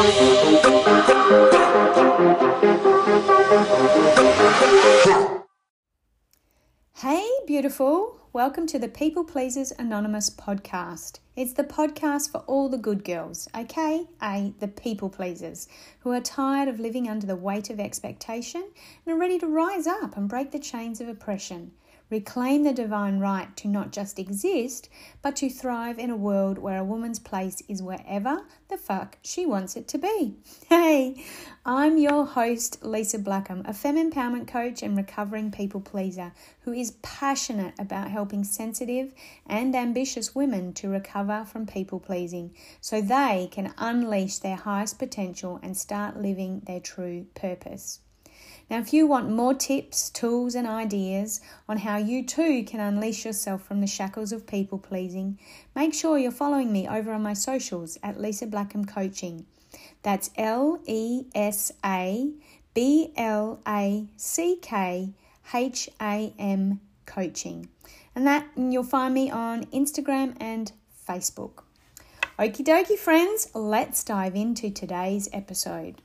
Hey, beautiful. Welcome to the People Pleasers Anonymous podcast. It's the podcast for all the good girls, aka the people pleasers, who are tired of living under the weight of expectation and are ready to rise up and break the chains of oppression reclaim the divine right to not just exist, but to thrive in a world where a woman's place is wherever the fuck she wants it to be. Hey, I'm your host, Lesa Blackham, a femme empowerment coach and recovering people pleaser who is passionate about helping sensitive and ambitious women to recover from people pleasing so they can unleash their highest potential and start living their true purpose. Now, if you want more tips, tools, and ideas on how you too can unleash yourself from the shackles of people pleasing, make sure you're following me over on my socials at Lesa Blackham Coaching. That's L E S A B L A C K H A M Coaching. And that and you'll find me on Instagram and Facebook. Okie dokie, friends, let's dive into today's episode.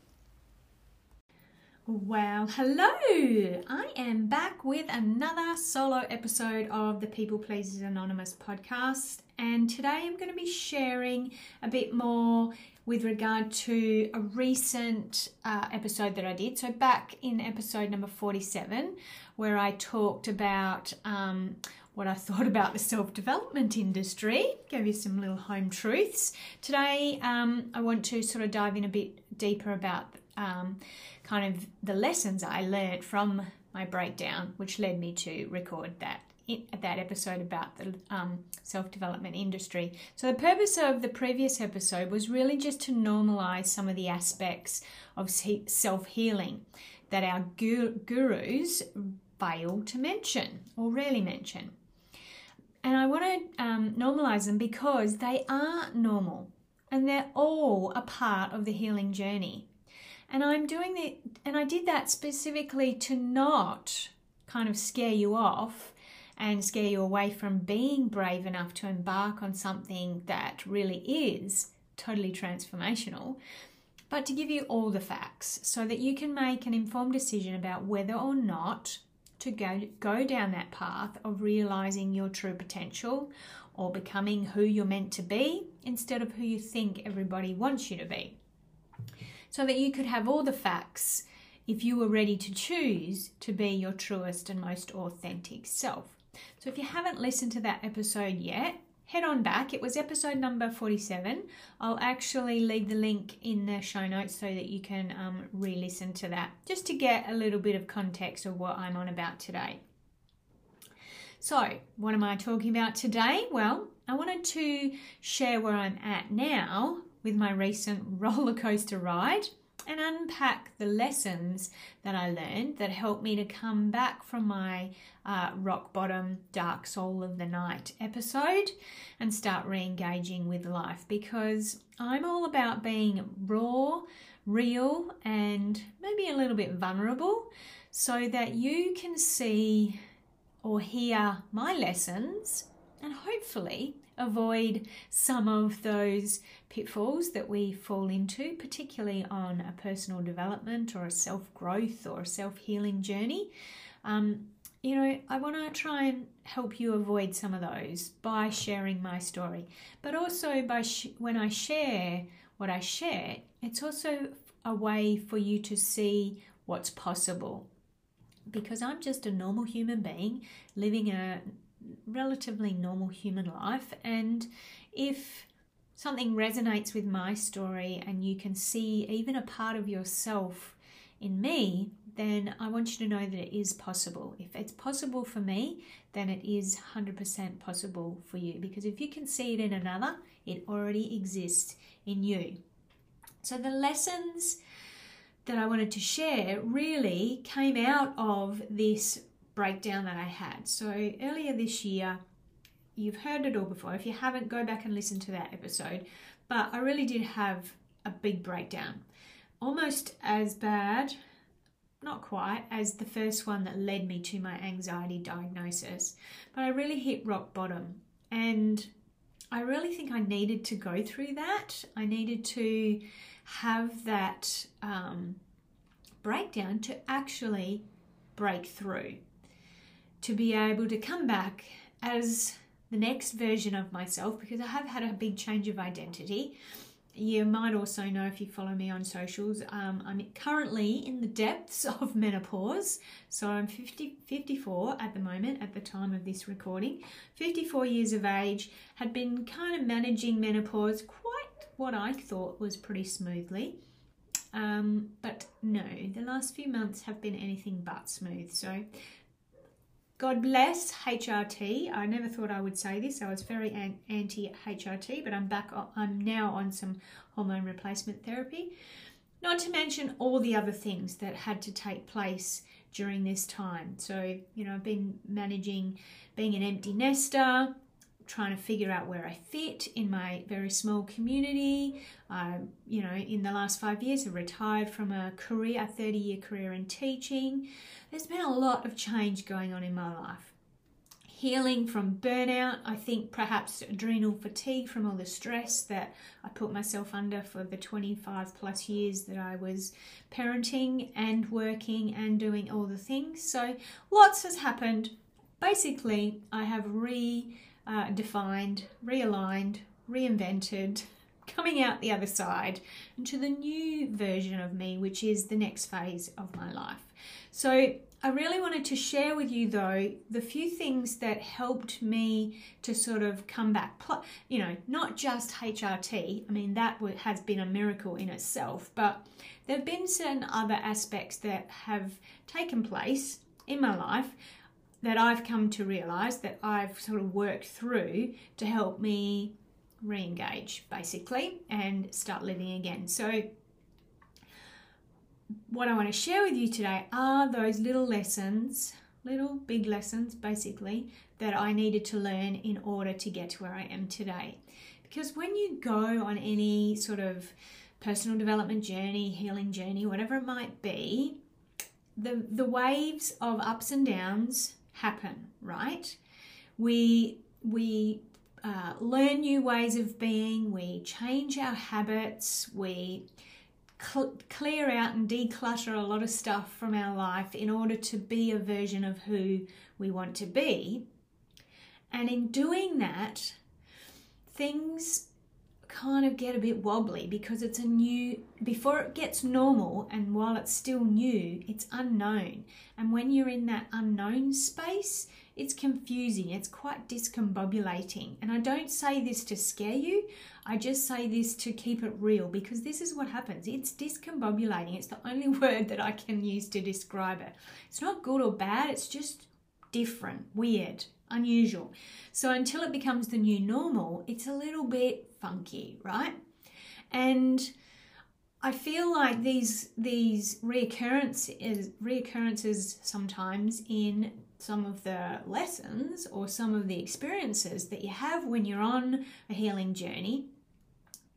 Well, hello! I am back with another solo episode of the People Pleasers Anonymous podcast, and today I'm going to be sharing a bit more with regard to a recent uh, episode that I did. So, back in episode number 47, where I talked about um, what I thought about the self development industry, gave you some little home truths. Today, um, I want to sort of dive in a bit deeper about. Um, kind of the lessons I learned from my breakdown, which led me to record that that episode about the um, self development industry. So, the purpose of the previous episode was really just to normalize some of the aspects of self healing that our gurus fail to mention or rarely mention. And I want to um, normalize them because they are normal and they're all a part of the healing journey. And I'm doing it, and I did that specifically to not kind of scare you off and scare you away from being brave enough to embark on something that really is totally transformational, but to give you all the facts so that you can make an informed decision about whether or not to go, go down that path of realizing your true potential or becoming who you're meant to be instead of who you think everybody wants you to be so that you could have all the facts if you were ready to choose to be your truest and most authentic self. So if you haven't listened to that episode yet, head on back. It was episode number 47. I'll actually leave the link in the show notes so that you can um, re listen to that just to get a little bit of context of what I'm on about today. So, what am I talking about today? Well, I wanted to share where I'm at now with my recent roller coaster ride and unpack the lessons that I learned that helped me to come back from my uh, rock bottom, dark soul of the night episode and start re engaging with life because I'm all about being raw, real, and maybe a little bit vulnerable so that you can see or hear my lessons and hopefully avoid some of those pitfalls that we fall into, particularly on a personal development or a self growth or a self healing journey. Um, you know, I want to try and help you avoid some of those by sharing my story, but also by sh- when I share what I share, it's also a way for you to see what's possible. Because I'm just a normal human being living a relatively normal human life. And if something resonates with my story and you can see even a part of yourself in me, then I want you to know that it is possible. If it's possible for me, then it is 100% possible for you. Because if you can see it in another, it already exists in you. So the lessons that I wanted to share really came out of this breakdown that I had. So earlier this year, you've heard it all before. If you haven't, go back and listen to that episode. But I really did have a big breakdown. Almost as bad, not quite, as the first one that led me to my anxiety diagnosis. But I really hit rock bottom. And I really think I needed to go through that. I needed to have that um, breakdown to actually break through, to be able to come back as the next version of myself because I have had a big change of identity. You might also know if you follow me on socials, um, I'm currently in the depths of menopause. So I'm 50, 54 at the moment, at the time of this recording. 54 years of age, had been kind of managing menopause quite what I thought was pretty smoothly. Um, but no, the last few months have been anything but smooth. So God bless HRT. I never thought I would say this. I was very anti HRT, but I'm back. I'm now on some hormone replacement therapy. Not to mention all the other things that had to take place during this time. So, you know, I've been managing being an empty nester, trying to figure out where I fit in my very small community. I, you know, in the last five years, I retired from a career, a 30 year career in teaching. There's been a lot of change going on in my life. Healing from burnout, I think perhaps adrenal fatigue from all the stress that I put myself under for the 25 plus years that I was parenting and working and doing all the things. So lots has happened. Basically, I have re uh, defined, realigned, reinvented, coming out the other side into the new version of me, which is the next phase of my life. So, I really wanted to share with you, though, the few things that helped me to sort of come back. You know, not just HRT, I mean, that has been a miracle in itself, but there have been certain other aspects that have taken place in my life that I've come to realize that I've sort of worked through to help me re engage basically and start living again. So, what I want to share with you today are those little lessons, little big lessons basically, that I needed to learn in order to get to where I am today. Because when you go on any sort of personal development journey, healing journey, whatever it might be, the, the waves of ups and downs happen, right? We we uh, learn new ways of being. We change our habits. We cl- clear out and declutter a lot of stuff from our life in order to be a version of who we want to be. And in doing that, things kind of get a bit wobbly because it's a new before it gets normal and while it's still new it's unknown. And when you're in that unknown space it's confusing it's quite discombobulating. And i don't say this to scare you i just say this to keep it real because this is what happens. It's discombobulating it's the only word that i can use to describe it. It's not good or bad it's just different weird unusual. So until it becomes the new normal, it's a little bit funky, right? And I feel like these these reoccurrences reoccurrences sometimes in some of the lessons or some of the experiences that you have when you're on a healing journey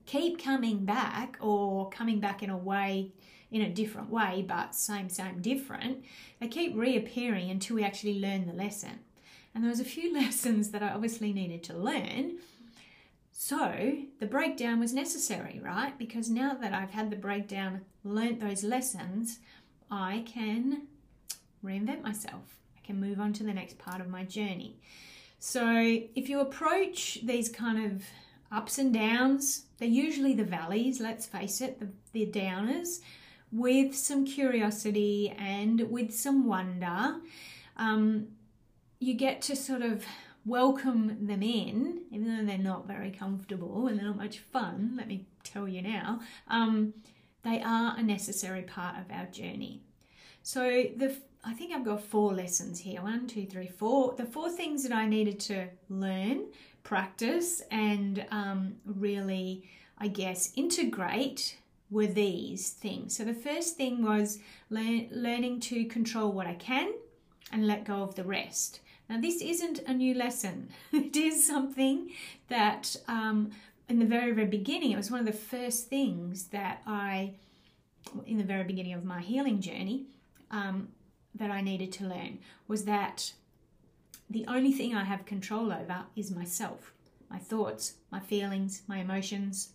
keep coming back or coming back in a way in a different way but same same different they keep reappearing until we actually learn the lesson and there was a few lessons that I obviously needed to learn. So the breakdown was necessary, right? Because now that I've had the breakdown, learnt those lessons, I can reinvent myself. I can move on to the next part of my journey. So if you approach these kind of ups and downs, they're usually the valleys, let's face it, the, the downers, with some curiosity and with some wonder. Um, you get to sort of welcome them in, even though they're not very comfortable and they're not much fun, let me tell you now, um, they are a necessary part of our journey. So the I think I've got four lessons here. One, two, three, four. The four things that I needed to learn, practice, and um, really, I guess, integrate were these things. So the first thing was learn, learning to control what I can and let go of the rest. Now, this isn't a new lesson. it is something that um, in the very, very beginning, it was one of the first things that I, in the very beginning of my healing journey, um, that I needed to learn was that the only thing I have control over is myself, my thoughts, my feelings, my emotions.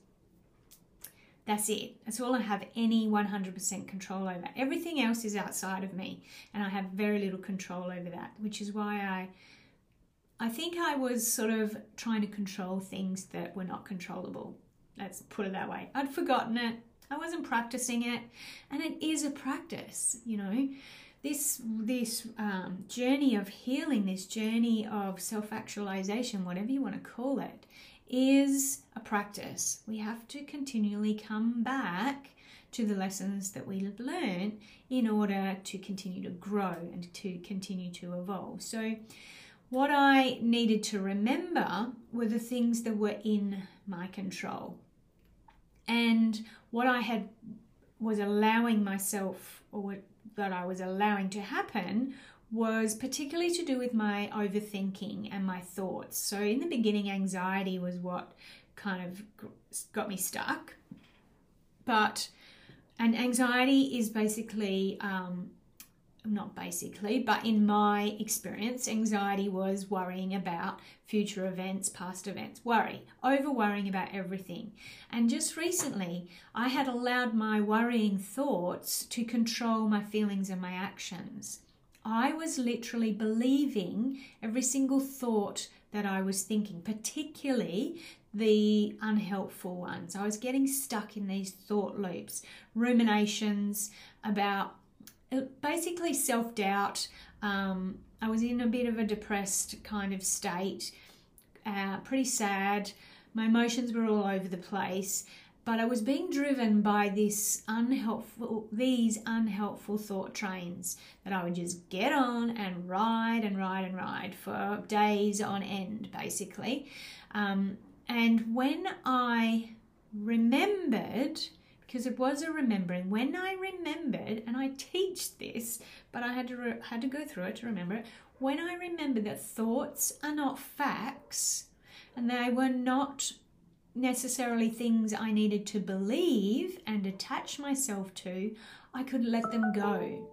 That's it. That's all I have any 100% control over. Everything else is outside of me, and I have very little control over that, which is why I I think I was sort of trying to control things that were not controllable. Let's put it that way. I'd forgotten it. I wasn't practicing it, and it is a practice, you know. This this um, journey of healing, this journey of self actualization, whatever you want to call it, is a practice. We have to continually come back to the lessons that we've learned in order to continue to grow and to continue to evolve. So, what I needed to remember were the things that were in my control. And what I had was allowing myself, or what, that I was allowing to happen, was particularly to do with my overthinking and my thoughts. So, in the beginning, anxiety was what kind of got me stuck. But, and anxiety is basically, um, not basically, but in my experience, anxiety was worrying about future events, past events, worry, over worrying about everything. And just recently, I had allowed my worrying thoughts to control my feelings and my actions. I was literally believing every single thought that I was thinking, particularly the unhelpful ones. I was getting stuck in these thought loops, ruminations about uh, basically self doubt. Um, I was in a bit of a depressed kind of state, uh, pretty sad. My emotions were all over the place but I was being driven by this unhelpful these unhelpful thought trains that I would just get on and ride and ride and ride for days on end basically. Um, and when I remembered because it was a remembering when I remembered and I teach this but I had to re- had to go through it to remember it when I remembered that thoughts are not facts and they were not necessarily things I needed to believe and attach myself to, I could let them go.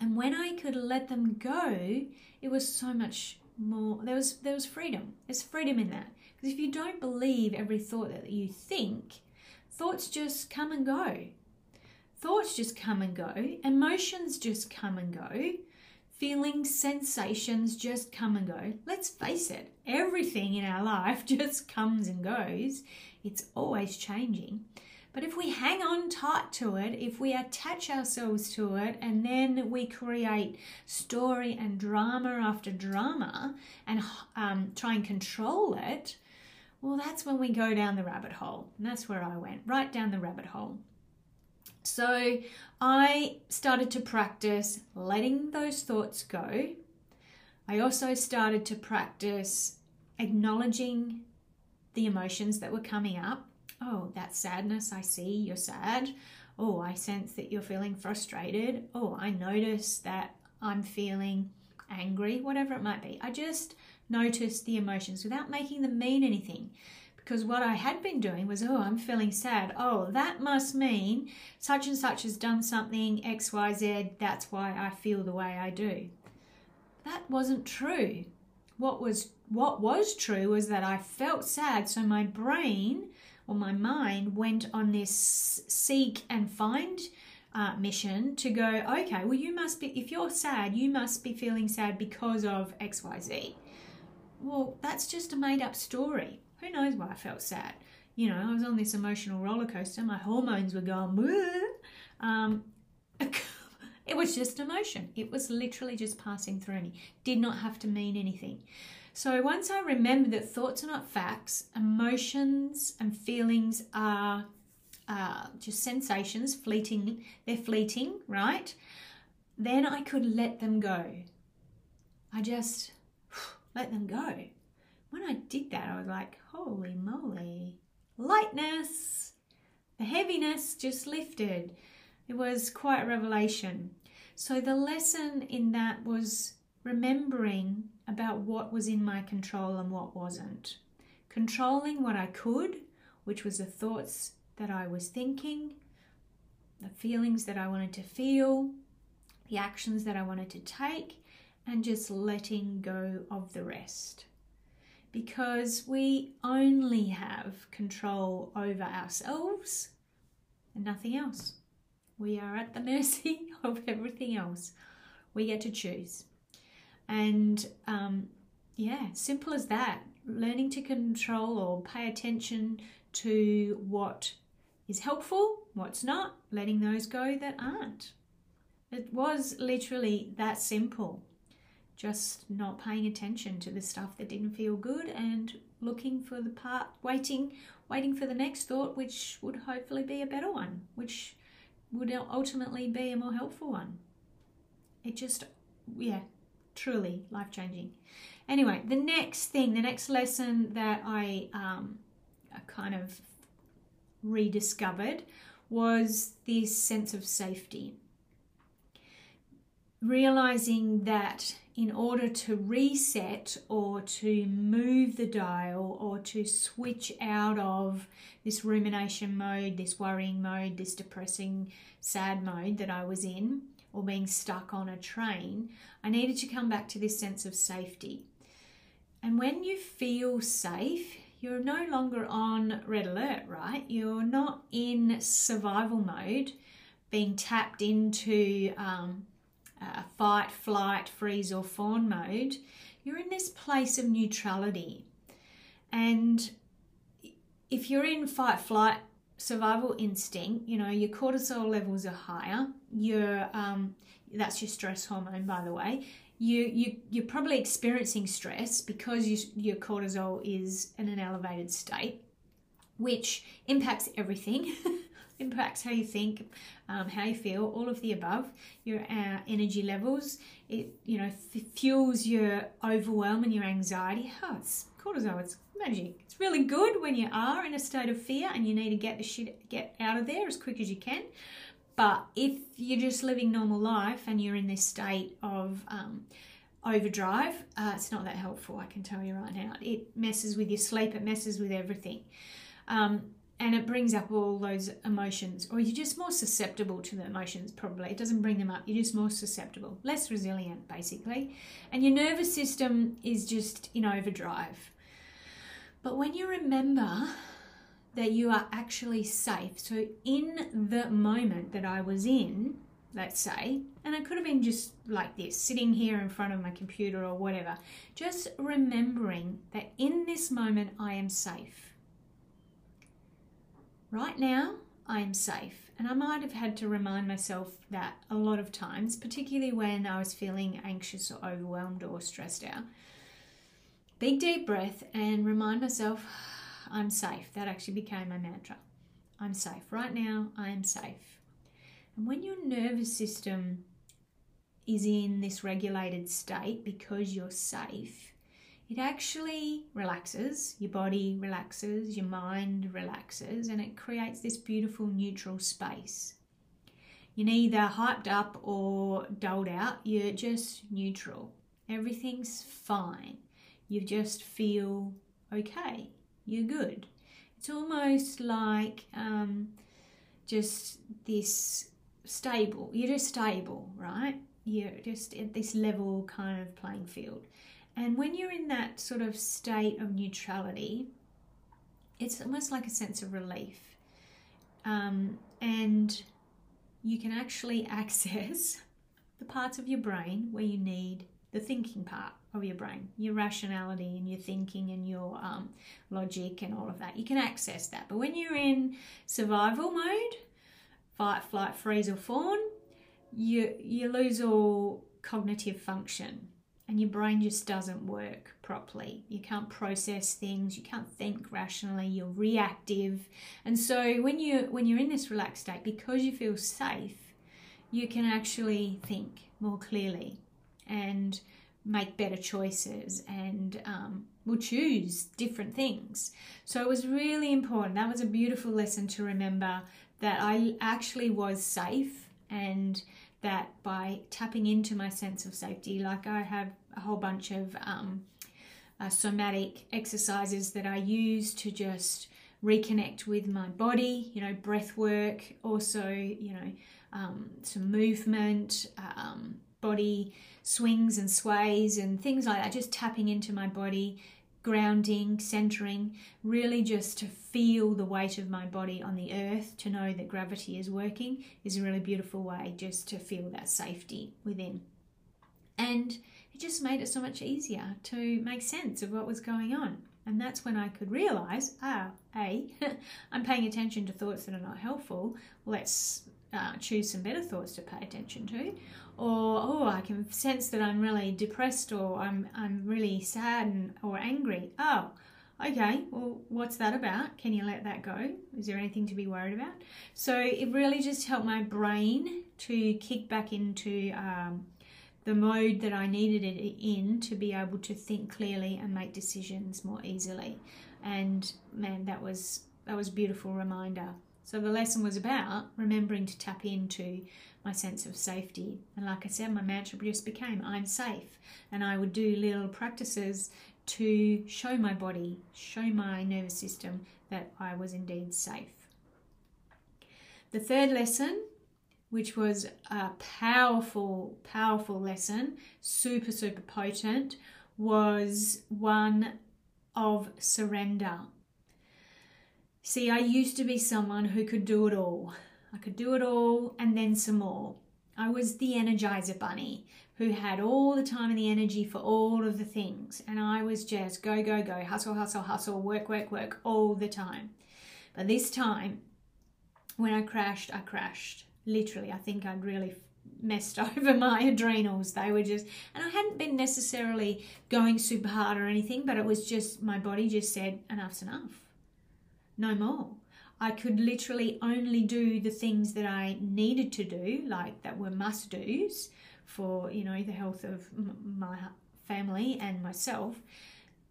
And when I could let them go, it was so much more there was there was freedom. There's freedom in that. Because if you don't believe every thought that you think, thoughts just come and go. Thoughts just come and go, emotions just come and go feelings, sensations just come and go. Let's face it, everything in our life just comes and goes. It's always changing. But if we hang on tight to it, if we attach ourselves to it, and then we create story and drama after drama and um, try and control it, well, that's when we go down the rabbit hole. And that's where I went, right down the rabbit hole. So I started to practice letting those thoughts go. I also started to practice acknowledging the emotions that were coming up. Oh, that sadness, I see you're sad. Oh, I sense that you're feeling frustrated. Oh, I notice that I'm feeling angry, whatever it might be. I just notice the emotions without making them mean anything because what I had been doing was, oh, I'm feeling sad. Oh, that must mean such and such has done something, XYZ, that's why I feel the way I do. That wasn't true. What was what was true was that I felt sad, so my brain or my mind went on this seek and find uh, mission to go, okay, well, you must be, if you're sad, you must be feeling sad because of XYZ. Well, that's just a made up story. Who knows why I felt sad? You know, I was on this emotional roller coaster. My hormones were going. Um, it was just emotion. It was literally just passing through me. Did not have to mean anything. So once I remembered that thoughts are not facts, emotions and feelings are uh, just sensations, fleeting. They're fleeting, right? Then I could let them go. I just let them go. When I did that, I was like, Holy moly. Lightness. The heaviness just lifted. It was quite a revelation. So the lesson in that was remembering about what was in my control and what wasn't. Controlling what I could, which was the thoughts that I was thinking, the feelings that I wanted to feel, the actions that I wanted to take, and just letting go of the rest because we only have control over ourselves, and nothing else. We are at the mercy of everything else. We get to choose. And um, yeah, simple as that. Learning to control or pay attention to what is helpful, what's not, letting those go that aren't. It was literally that simple. Just not paying attention to the stuff that didn't feel good and looking for the part, waiting, waiting for the next thought, which would hopefully be a better one, which would ultimately be a more helpful one. It just, yeah, truly life changing. Anyway, the next thing, the next lesson that I um, kind of rediscovered was this sense of safety. Realizing that in order to reset or to move the dial or to switch out of this rumination mode, this worrying mode, this depressing, sad mode that I was in, or being stuck on a train, I needed to come back to this sense of safety. And when you feel safe, you're no longer on red alert, right? You're not in survival mode, being tapped into um, fight, flight, freeze, or fawn mode. You're in this place of neutrality. And if you're in fight, flight, survival instinct, you know, your cortisol levels are higher. Your um, that's your stress hormone, by the way. You you you're probably experiencing stress because you, your cortisol is in an elevated state, which impacts everything. impacts how you think, um, how you feel, all of the above. Your uh, energy levels. It you know fuels your overwhelm and your anxiety. Oh, it's cortisol. It's magic. It's really good when you are in a state of fear and you need to get the shit get out of there as quick as you can. But if you're just living normal life and you're in this state of um, overdrive, uh, it's not that helpful. I can tell you right now. It messes with your sleep. It messes with everything. Um, and it brings up all those emotions, or you're just more susceptible to the emotions, probably. It doesn't bring them up, you're just more susceptible, less resilient, basically. And your nervous system is just in overdrive. But when you remember that you are actually safe, so in the moment that I was in, let's say, and I could have been just like this, sitting here in front of my computer or whatever, just remembering that in this moment I am safe. Right now, I am safe. And I might have had to remind myself that a lot of times, particularly when I was feeling anxious or overwhelmed or stressed out big deep breath and remind myself I'm safe. That actually became my mantra. I'm safe. Right now, I am safe. And when your nervous system is in this regulated state because you're safe, it actually relaxes, your body relaxes, your mind relaxes, and it creates this beautiful neutral space. You're neither hyped up or dulled out, you're just neutral. Everything's fine you just feel okay, you're good. It's almost like um, just this stable, you're just stable, right? You're just at this level kind of playing field. And when you're in that sort of state of neutrality, it's almost like a sense of relief. Um, and you can actually access the parts of your brain where you need the thinking part of your brain, your rationality and your thinking and your um, logic and all of that. You can access that. But when you're in survival mode, fight, flight, freeze, or fawn, you you lose all cognitive function and your brain just doesn't work properly. You can't process things, you can't think rationally, you're reactive. And so when you when you're in this relaxed state because you feel safe, you can actually think more clearly and make better choices and um, will choose different things. So it was really important. That was a beautiful lesson to remember that I actually was safe and that by tapping into my sense of safety, like I have a whole bunch of um, uh, somatic exercises that I use to just reconnect with my body, you know, breath work, also, you know, um, some movement, um, body swings and sways and things like that, just tapping into my body grounding, centering, really just to feel the weight of my body on the earth, to know that gravity is working, is a really beautiful way just to feel that safety within. And it just made it so much easier to make sense of what was going on. And that's when I could realize, ah, A, I'm paying attention to thoughts that are not helpful. Let's uh, choose some better thoughts to pay attention to. Or, oh, I can sense that I'm really depressed or I'm, I'm really sad and, or angry. Oh, okay, well, what's that about? Can you let that go? Is there anything to be worried about? So it really just helped my brain to kick back into um, the mode that I needed it in to be able to think clearly and make decisions more easily. And man, that was that was a beautiful reminder. So the lesson was about remembering to tap into my sense of safety. And like I said, my mantra just became I'm safe. And I would do little practices to show my body, show my nervous system that I was indeed safe. The third lesson, which was a powerful, powerful lesson, super, super potent, was one of surrender. See, I used to be someone who could do it all. I could do it all and then some more. I was the energizer bunny who had all the time and the energy for all of the things. And I was just go, go, go, hustle, hustle, hustle, work, work, work all the time. But this time, when I crashed, I crashed. Literally, I think I'd really messed over my adrenals. They were just, and I hadn't been necessarily going super hard or anything, but it was just my body just said, enough's enough no more. I could literally only do the things that I needed to do, like that were must do's for, you know, the health of my family and myself.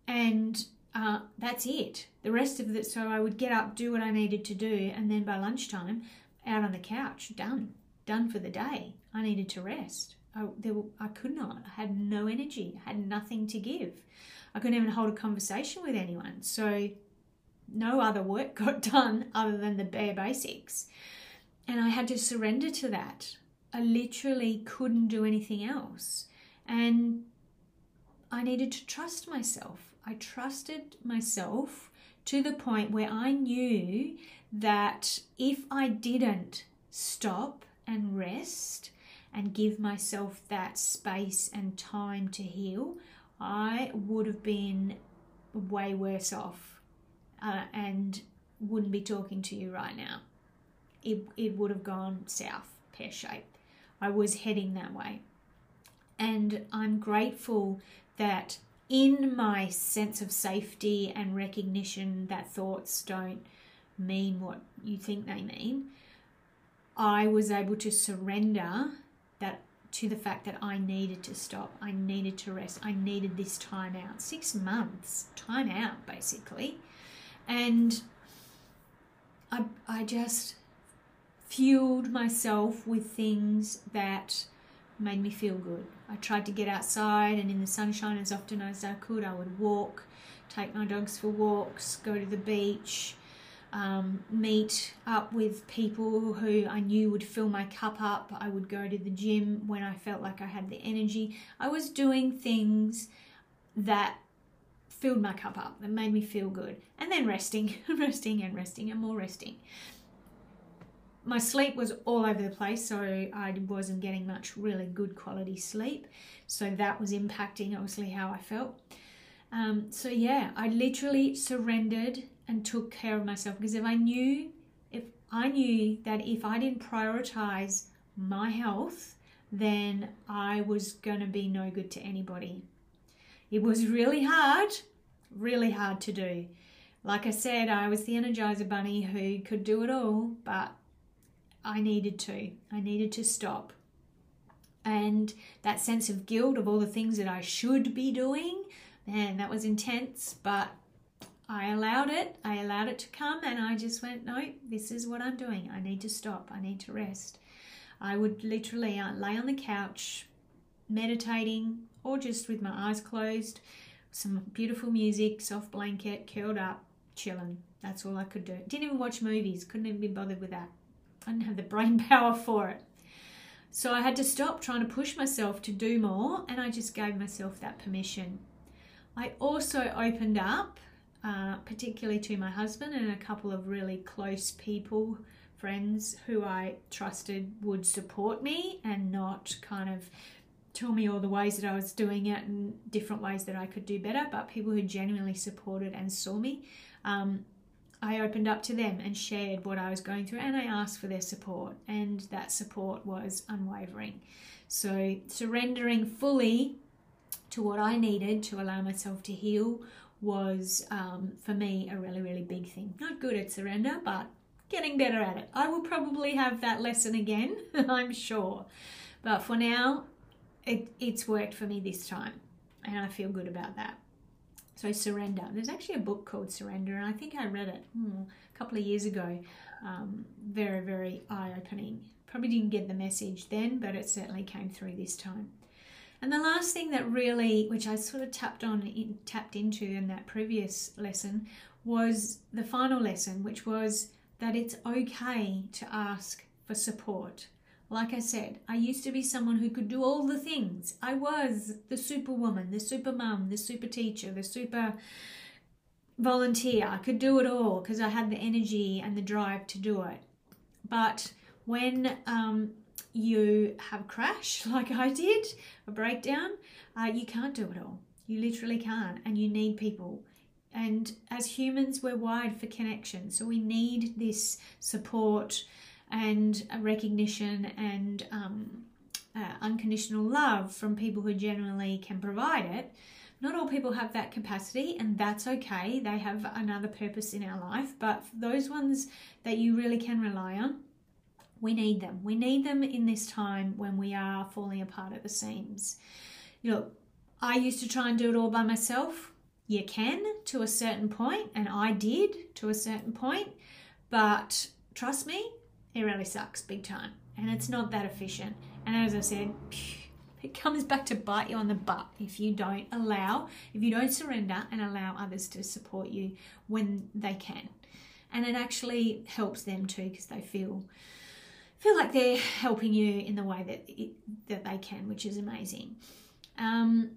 And uh, that's it. The rest of it, so I would get up, do what I needed to do, and then by lunchtime, out on the couch, done, done for the day. I needed to rest. I, there, I could not. I had no energy. I had nothing to give. I couldn't even hold a conversation with anyone. So no other work got done other than the bare basics. And I had to surrender to that. I literally couldn't do anything else. And I needed to trust myself. I trusted myself to the point where I knew that if I didn't stop and rest and give myself that space and time to heal, I would have been way worse off uh, and wouldn't be talking to you right now. It, it would have gone south, pear shaped. I was heading that way. And I'm grateful that in my sense of safety and recognition that thoughts don't mean what you think they mean, I was able to surrender that to the fact that I needed to stop. I needed to rest. I needed this time out. Six months time out, basically and I, I just fueled myself with things that made me feel good. I tried to get outside and in the sunshine as often as I could. I would walk, take my dogs for walks, go to the beach, um, meet up with people who I knew would fill my cup up. I would go to the gym when I felt like I had the energy. I was doing things that filled my cup up and made me feel good. And then resting, resting and resting and more resting. My sleep was all over the place, so I wasn't getting much really good quality sleep. So that was impacting obviously how I felt. Um, so yeah, I literally surrendered and took care of myself because if I knew, if I knew that if I didn't prioritize my health, then I was going to be no good to anybody. It was really hard really hard to do. Like I said, I was the Energizer Bunny who could do it all, but I needed to. I needed to stop. And that sense of guilt of all the things that I should be doing, man, that was intense, but I allowed it. I allowed it to come and I just went, no, this is what I'm doing. I need to stop. I need to rest. I would literally uh, lay on the couch, meditating, or just with my eyes closed, some beautiful music, soft blanket, curled up, chilling. That's all I could do. Didn't even watch movies, couldn't even be bothered with that. I didn't have the brain power for it. So I had to stop trying to push myself to do more and I just gave myself that permission. I also opened up, uh, particularly to my husband and a couple of really close people, friends who I trusted would support me and not kind of tell me all the ways that I was doing it and different ways that I could do better, but people who genuinely supported and saw me. Um, I opened up to them and shared what I was going through and I asked for their support, and that support was unwavering. So, surrendering fully to what I needed to allow myself to heal was um, for me a really, really big thing. Not good at surrender, but getting better at it. I will probably have that lesson again, I'm sure. But for now, it, it's worked for me this time, and I feel good about that. So surrender. There's actually a book called Surrender, and I think I read it hmm, a couple of years ago. Um, very, very eye-opening. Probably didn't get the message then, but it certainly came through this time. And the last thing that really, which I sort of tapped on, in, tapped into in that previous lesson, was the final lesson, which was that it's okay to ask for support. Like I said, I used to be someone who could do all the things. I was the superwoman, the super mum, the super teacher, the super volunteer. I could do it all because I had the energy and the drive to do it. But when um, you have a crash, like I did, a breakdown, uh, you can't do it all. You literally can't, and you need people. And as humans, we're wired for connection, so we need this support and recognition and um, uh, unconditional love from people who genuinely can provide it. Not all people have that capacity, and that's okay. They have another purpose in our life, but those ones that you really can rely on, we need them. We need them in this time when we are falling apart at the seams. Look, I used to try and do it all by myself. You can to a certain point, and I did to a certain point, but trust me, it really sucks big time and it's not that efficient. And as I said, it comes back to bite you on the butt if you don't allow, if you don't surrender and allow others to support you when they can. And it actually helps them too because they feel feel like they're helping you in the way that it, that they can, which is amazing. Um,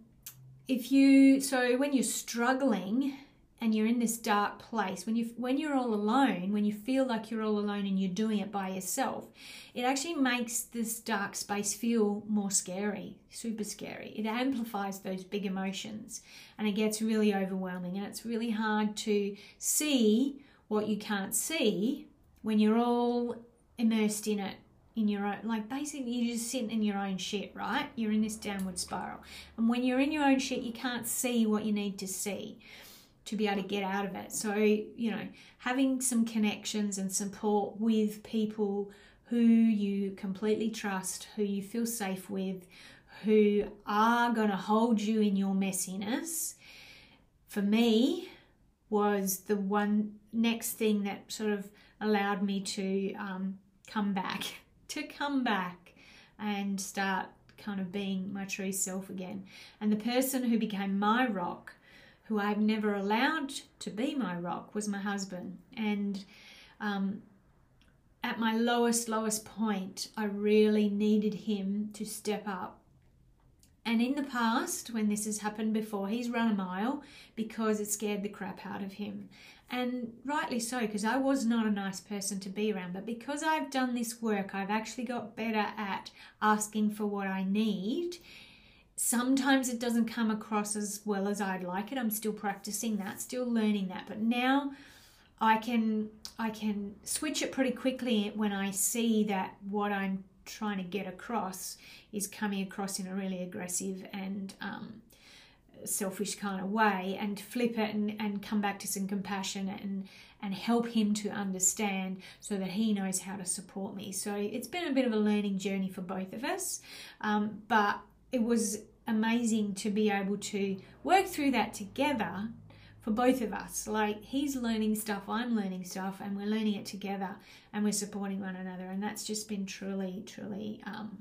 if you so when you're struggling and you're in this dark place when you when you're all alone when you feel like you're all alone and you're doing it by yourself it actually makes this dark space feel more scary super scary. It amplifies those big emotions and it gets really overwhelming and it's really hard to see what you can't see when you're all immersed in it in your own like basically you're just sitting in your own shit right? You're in this downward spiral. And when you're in your own shit you can't see what you need to see to be able to get out of it. So, you know, having some connections and support with people who you completely trust, who you feel safe with, who are going to hold you in your messiness, for me, was the one next thing that sort of allowed me to um, come back, to come back and start kind of being my true self again. And the person who became my rock who I've never allowed to be my rock was my husband. And um, at my lowest, lowest point, I really needed him to step up. And in the past, when this has happened before, he's run a mile because it scared the crap out of him. And rightly so, because I was not a nice person to be around. But because I've done this work, I've actually got better at asking for what I need Sometimes it doesn't come across as well as I'd like it. I'm still practicing that, still learning that. But now I can I can switch it pretty quickly when I see that what I'm trying to get across is coming across in a really aggressive and um, selfish kind of way and flip it and, and come back to some compassion and and help him to understand so that he knows how to support me so it's been a bit of a learning journey for both of us um, but it was amazing to be able to work through that together for both of us. Like he's learning stuff, I'm learning stuff, and we're learning it together and we're supporting one another. And that's just been truly, truly um,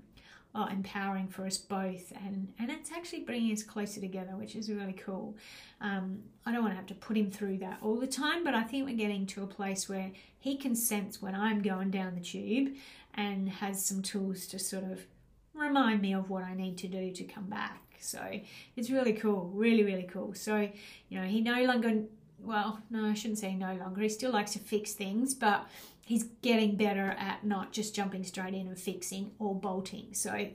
well, empowering for us both. And, and it's actually bringing us closer together, which is really cool. Um, I don't want to have to put him through that all the time, but I think we're getting to a place where he can sense when I'm going down the tube and has some tools to sort of remind me of what I need to do to come back. So it's really cool, really, really cool. So, you know, he no longer, well, no, I shouldn't say no longer. He still likes to fix things, but he's getting better at not just jumping straight in and fixing or bolting. So,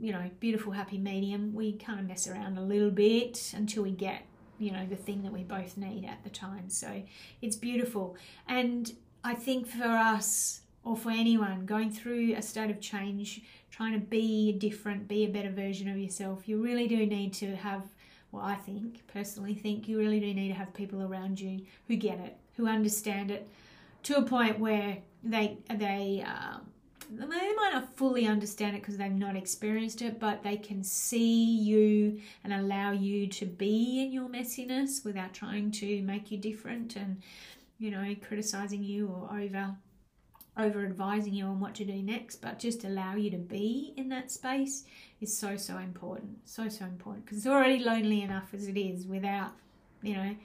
you know, beautiful, happy medium. We kind of mess around a little bit until we get, you know, the thing that we both need at the time. So it's beautiful. And I think for us, or for anyone going through a state of change, trying to be different, be a better version of yourself, you really do need to have, well, I think, personally think, you really do need to have people around you who get it, who understand it to a point where they, they, uh, they might not fully understand it because they've not experienced it, but they can see you and allow you to be in your messiness without trying to make you different and, you know, criticizing you or over over advising you on what to do next, but just allow you to be in that space is so, so important. So, so important because it's already lonely enough as it is without, you know,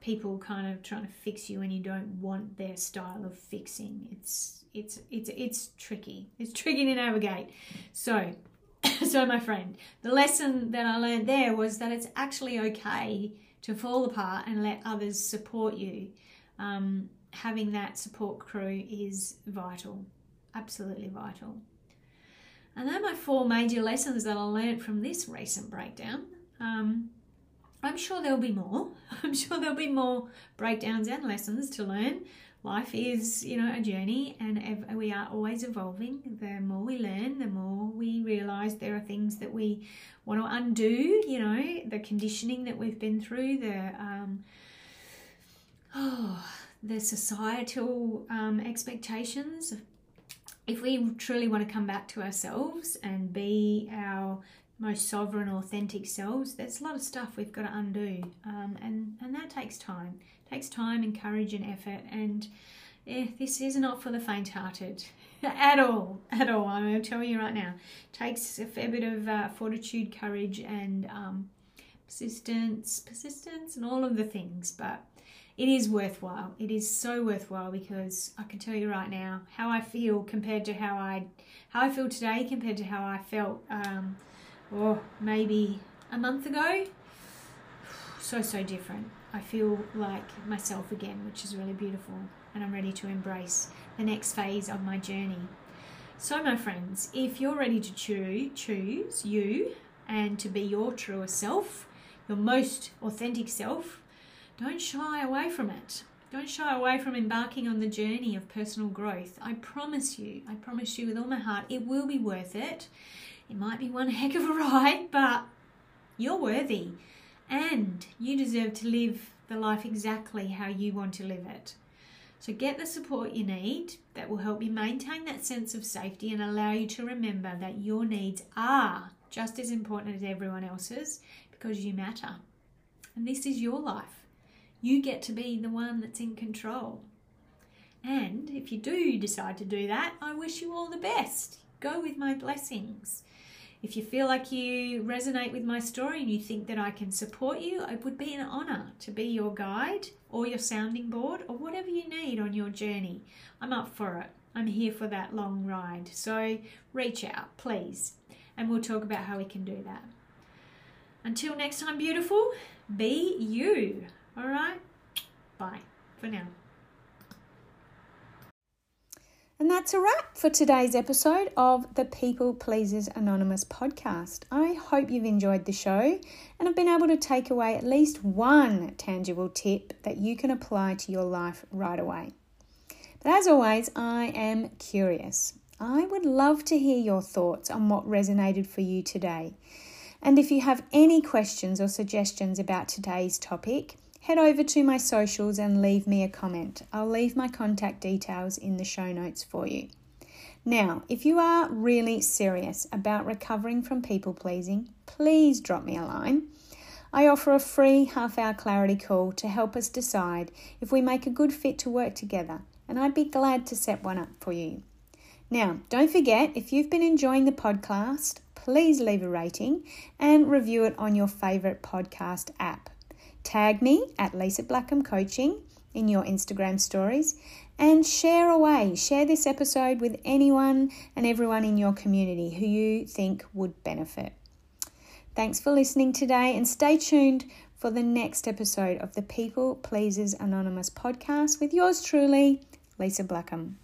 people kind of trying to fix you and you don't want their style of fixing. It's, it's, it's, it's tricky. It's tricky to navigate. So, so my friend, the lesson that I learned there was that it's actually okay to fall apart and let others support you. Um, having that support crew is vital, absolutely vital. And they're my four major lessons that I learned from this recent breakdown. Um, I'm sure there'll be more. I'm sure there'll be more breakdowns and lessons to learn. Life is, you know, a journey and we are always evolving. The more we learn, the more we realize there are things that we want to undo, you know, the conditioning that we've been through, the, um, oh, the societal um, expectations. If we truly want to come back to ourselves and be our most sovereign, authentic selves, there's a lot of stuff we've got to undo, um, and and that takes time. It takes time and courage and effort, and yeah, this is not for the faint-hearted at all. At all, I'm going to tell you right now. It takes a fair bit of uh, fortitude, courage, and um, persistence, persistence, and all of the things, but it is worthwhile. It is so worthwhile because I can tell you right now how I feel compared to how I how I feel today compared to how I felt um, or maybe a month ago. So so different. I feel like myself again, which is really beautiful, and I'm ready to embrace the next phase of my journey. So, my friends, if you're ready to choose, choose you and to be your truest self, your most authentic self, don't shy away from it. Don't shy away from embarking on the journey of personal growth. I promise you, I promise you with all my heart, it will be worth it. It might be one heck of a ride, but you're worthy and you deserve to live the life exactly how you want to live it. So get the support you need that will help you maintain that sense of safety and allow you to remember that your needs are just as important as everyone else's because you matter. And this is your life. You get to be the one that's in control. And if you do decide to do that, I wish you all the best. Go with my blessings. If you feel like you resonate with my story and you think that I can support you, it would be an honour to be your guide or your sounding board or whatever you need on your journey. I'm up for it. I'm here for that long ride. So reach out, please, and we'll talk about how we can do that. Until next time, beautiful, be you. All right? Bye for now. And that's a wrap for today's episode of the People Pleasers Anonymous podcast. I hope you've enjoyed the show and have been able to take away at least one tangible tip that you can apply to your life right away. But as always, I am curious. I would love to hear your thoughts on what resonated for you today. And if you have any questions or suggestions about today's topic, head over to my socials and leave me a comment. I'll leave my contact details in the show notes for you. Now, if you are really serious about recovering from people pleasing, please drop me a line. I offer a free half hour clarity call to help us decide if we make a good fit to work together, and I'd be glad to set one up for you. Now, don't forget if you've been enjoying the podcast, please leave a rating and review it on your favourite podcast app. Tag me at Lesa Blackham Coaching in your Instagram stories and share away. Share this episode with anyone and everyone in your community who you think would benefit. Thanks for listening today and stay tuned for the next episode of the People Pleasers Anonymous podcast with yours truly, Lesa Blackham.